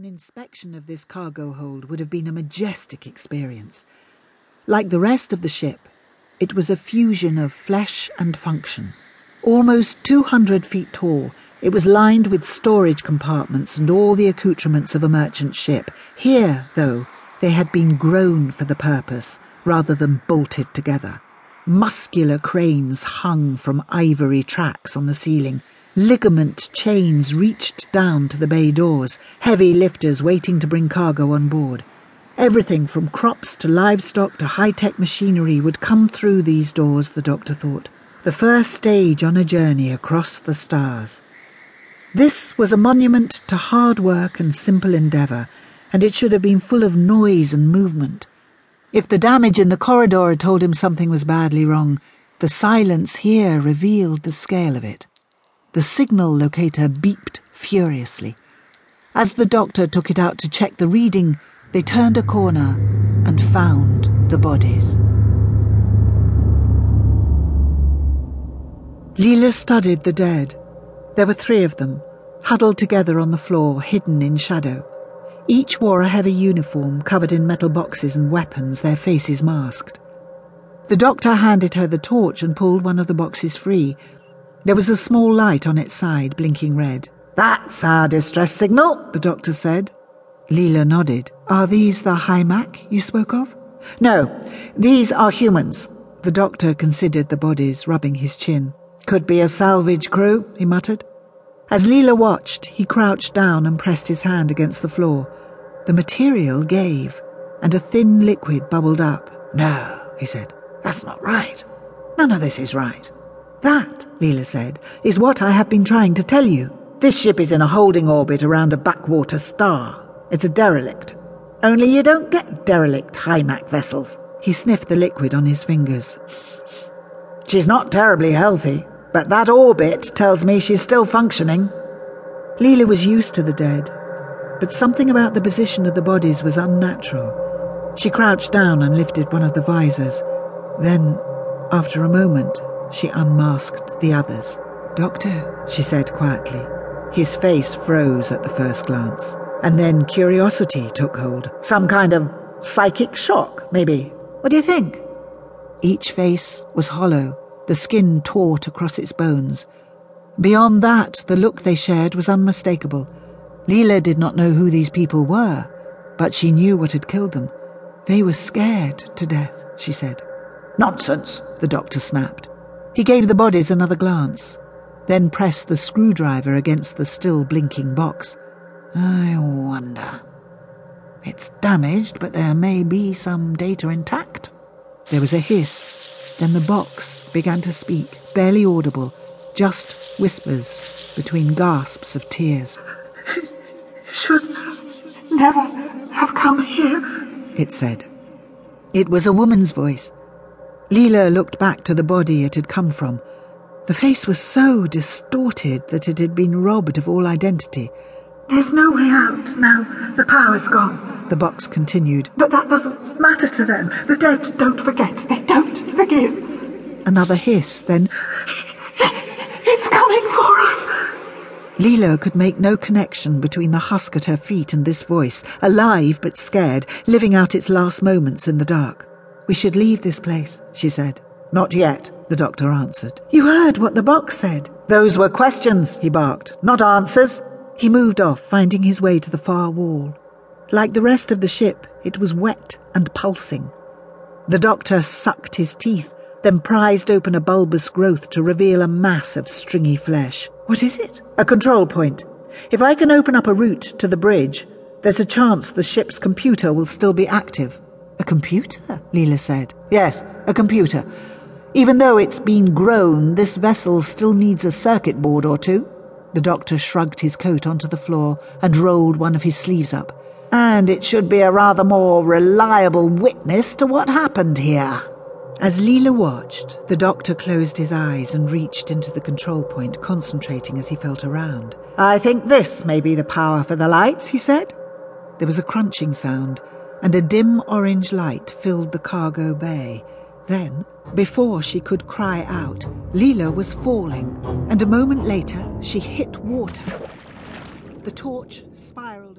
An inspection of this cargo hold would have been a majestic experience. Like the rest of the ship, it was a fusion of flesh and function. Almost 200 feet tall, it was lined with storage compartments and all the accoutrements of a merchant ship. Here, though, they had been grown for the purpose rather than bolted together. Muscular cranes hung from ivory tracks on the ceiling. Ligament chains reached down to the bay doors, heavy lifters waiting to bring cargo on board. Everything from crops to livestock to high tech machinery would come through these doors, the doctor thought. The first stage on a journey across the stars. This was a monument to hard work and simple endeavour, and it should have been full of noise and movement. If the damage in the corridor had told him something was badly wrong, the silence here revealed the scale of it. The signal locator beeped furiously. As the doctor took it out to check the reading, they turned a corner and found the bodies. Leela studied the dead. There were three of them, huddled together on the floor, hidden in shadow. Each wore a heavy uniform covered in metal boxes and weapons, their faces masked. The doctor handed her the torch and pulled one of the boxes free. There was a small light on its side, blinking red. That's our distress signal, the doctor said. Leela nodded. Are these the Hihmakk you spoke of? No, these are humans. The doctor considered the bodies, rubbing his chin. Could be a salvage crew, he muttered. As Leela watched, he crouched down and pressed his hand against the floor. The material gave, and a thin liquid bubbled up. No, he said, that's not right. None of this is right. That, Leela said, is what I have been trying to tell you. This ship is in a holding orbit around a backwater star. It's a derelict. Only you don't get derelict Hihmakk vessels. He sniffed the liquid on his fingers. She's not terribly healthy, but that orbit tells me she's still functioning. Leela was used to the dead, but something about the position of the bodies was unnatural. She crouched down and lifted one of the visors. Then, after a moment, she unmasked the others. Doctor, she said quietly. His face froze at the first glance, and then curiosity took hold. Some kind of psychic shock, maybe. What do you think? Each face was hollow, the skin taut across its bones. Beyond that, the look they shared was unmistakable. Leela did not know who these people were, but she knew what had killed them. They were scared to death, she said. Nonsense, the doctor snapped. He gave the bodies another glance, then pressed the screwdriver against the still blinking box. I wonder. It's damaged, but there may be some data intact. There was a hiss. Then the box began to speak, barely audible, just whispers between gasps of tears. Should never have come here, it said. It was a woman's voice. Leela looked back to the body it had come from. The face was so distorted that it had been robbed of all identity. There's no way out now. The power's gone. The box continued. But that doesn't matter to them. The dead don't forget. They don't forgive. Another hiss, then. It's coming for us. Leela could make no connection between the husk at her feet and this voice, alive but scared, living out its last moments in the dark. We should leave this place, she said. Not yet, the doctor answered. You heard what the box said. Those were questions, he barked, not answers. He moved off, finding his way to the far wall. Like the rest of the ship, it was wet and pulsing. The doctor sucked his teeth, then prized open a bulbous growth to reveal a mass of stringy flesh. What is it? A control point. If I can open up a route to the bridge, there's a chance the ship's computer will still be active. A computer? Leela said. Yes, a computer. Even though it's been grown, this vessel still needs a circuit board or two. The doctor shrugged his coat onto the floor and rolled one of his sleeves up. And it should be a rather more reliable witness to what happened here. As Leela watched, the doctor closed his eyes and reached into the control point, concentrating as he felt around. I think this may be the power for the lights, he said. There was a crunching sound, and a dim orange light filled the cargo bay. Then, before she could cry out, Leela was falling, and a moment later she hit water. The torch spiraled.